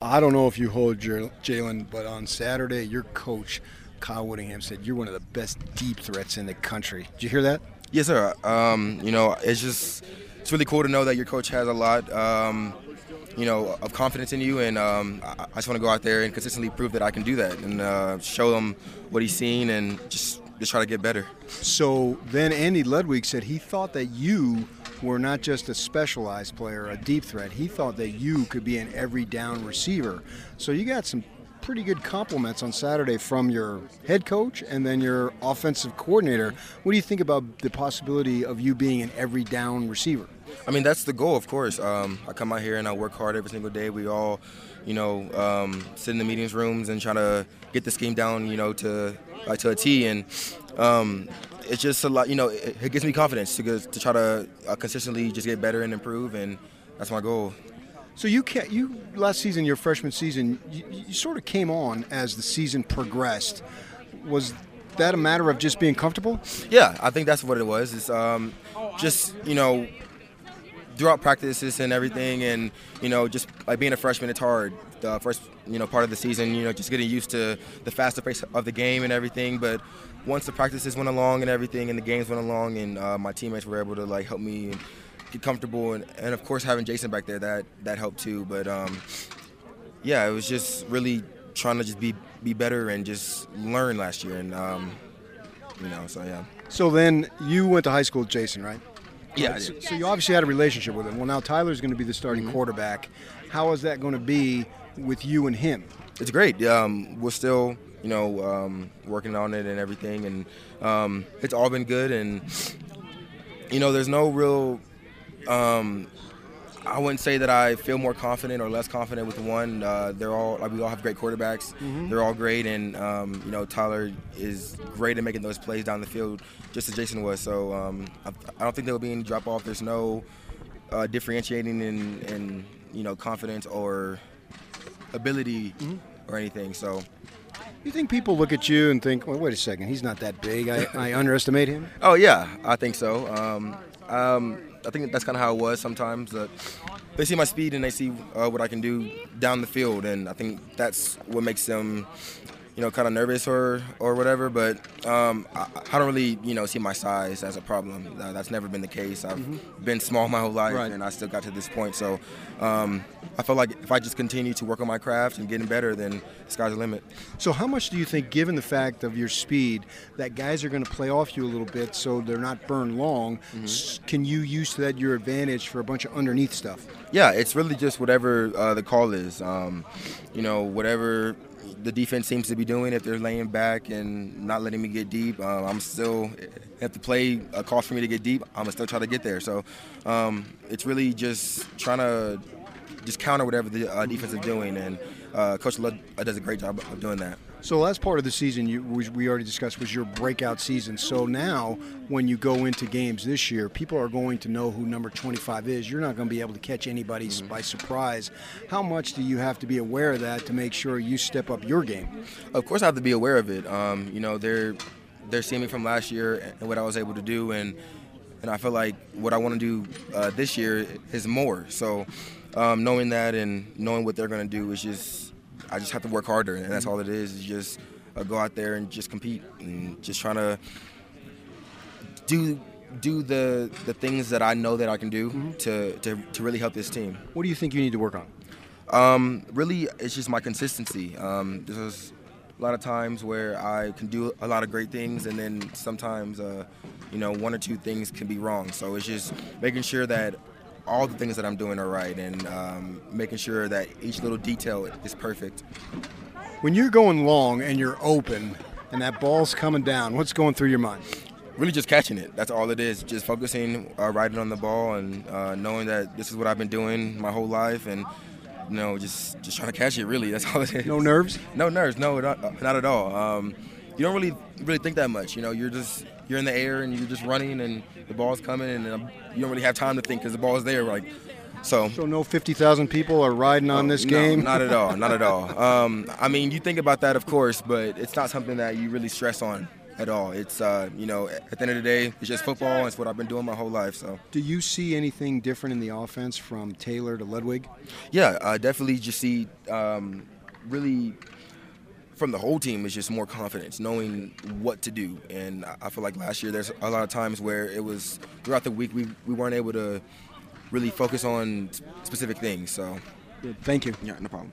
I don't know if you hold Jaylen, but on Saturday, your coach, Kyle Whittingham, said you're one of the best deep threats in the country. Did you hear that? Yes, sir. Um, you know, it's just it's really cool to know that your coach has a lot, um, you know, of confidence in you, and um, I, I, just want to go out there and consistently prove that I can do that and uh, show him what he's seen and just just try to get better. So then Andy Ludwig said he thought that you were not just a specialized player, a deep threat. He thought that you could be an every down receiver. So you got some pretty good compliments on Saturday from your head coach and then your offensive coordinator. What do you think about the possibility of you being an every down receiver? I mean, that's the goal, of course. Um, I come out here and I work hard every single day. We all, you know, um, sit in the meetings rooms and try to get the scheme down, you know, to like to a T. And um, it's just a lot, you know, it, it gives me confidence to, to try to uh, consistently just get better and improve, and that's my goal. So you can you last season, your freshman season, you, you sort of came on as the season progressed. Was that a matter of just being comfortable? Yeah, I think that's what it was. It's um, just you know throughout practices and everything, and you know, just like being a freshman, it's hard. The first, you know, part of the season, you know, just getting used to the faster pace of the game and everything. But once the practices went along and everything, and the games went along, and uh, my teammates were able to like help me get comfortable, and, and of course having Jason back there, that that helped too. But um, yeah, it was just really trying to just be be better and just learn last year, and um, you know, so yeah. So then you went to high school with Jason, right? Yeah. So, so, you obviously had a relationship with him. Well, now Tyler's going to be the starting mm-hmm. quarterback. How is that going to be with you and him? It's great. Um, we're still, you know, um, working on it and everything, and um, it's all been good. And you know, there's no real um, I wouldn't say that I feel more confident or less confident with one. Uh, they're all like we all have great quarterbacks. Mm-hmm. They're all great, and um, you know Tyler is great at making those plays down the field, just as Jason was. So um, I, I, don't think there will be any drop off. There's no uh, differentiating in, in, you know confidence or ability mm-hmm. or anything. So. You think people look at you and think, well, wait a second, he's not that big. I, I underestimate him? Oh, yeah, I think so. Um, um, I think that's kind of how it was sometimes. They see my speed and they see uh, what I can do down the field, and I think that's what makes them you know, kind of nervous or or whatever. But um, I, I, don't really, you know, see my size as a problem. Uh, that's never been the case. I've mm-hmm. been small my whole life, right. and I still got to this point. So um, I feel like if I just continue to work on my craft and getting better, then the sky's the limit. So how much do you think, given the fact of your speed, that guys are going to play off you a little bit so they're not burned long? Mm-hmm. Can you use that your advantage for a bunch of underneath stuff? Yeah, it's really just whatever uh, the call is. Um, you know, whatever the defense seems to be doing. If they're laying back and not letting me get deep, um, I'm still have to play a call for me to get deep. I'm gonna still try to get there. So um, it's really just trying to just counter whatever the uh, defense is doing, and uh, Coach Lud does a great job of doing that. So last part of the season, you, we already discussed, was your breakout season. So now, when you go into games this year, people are going to know who number 25 is. You're not going to be able to catch anybody mm-hmm. by surprise. How much do you have to be aware of that to make sure you step up your game? Of course, I have to be aware of it. Um, you know, they're they're seeing me from last year and what I was able to do, and and I feel like what I want to do uh, this year is more. So um, knowing that and knowing what they're going to do is just I just have to work harder, and that's all it is. Is just uh, go out there and just compete, and just trying to do do the the things that I know that I can do mm-hmm. to, to to really help this team. What do you think you need to work on? Um, really, it's just my consistency. Um, there's a lot of times where I can do a lot of great things, and then sometimes, uh, you know, one or two things can be wrong. So it's just making sure that all the things that I'm doing are right and um, making sure that each little detail is perfect. When you're going long and you're open and that ball's coming down, what's going through your mind? Really, just catching it. That's all it is. Just focusing, uh, riding on the ball, and uh, knowing that this is what I've been doing my whole life, and you know, just just trying to catch it. Really, that's all it is. No nerves. No nerves. No, not, not at all. Um, you don't really really think that much. You know, you're just you're in the air and you're just running and the ball's coming and um, you don't really have time to think because the ball's there. Like so. So no fifty thousand people are riding on this no, game. Not at all. Not at all. Um, I mean, you think about that, of course, but it's not something that you really stress on. at all. It's uh, you know, at the end of the day, it's just football. It's what I've been doing my whole life. So Do you see anything different in the offense from Taylor to Ludwig? yeah, I definitely just see um, really from the whole team is just more confidence, knowing what to do. And I- feel like last year there's a lot of times where it was throughout the week we, we weren't able to really focus on specific things. So Thank you. yeah, no problem.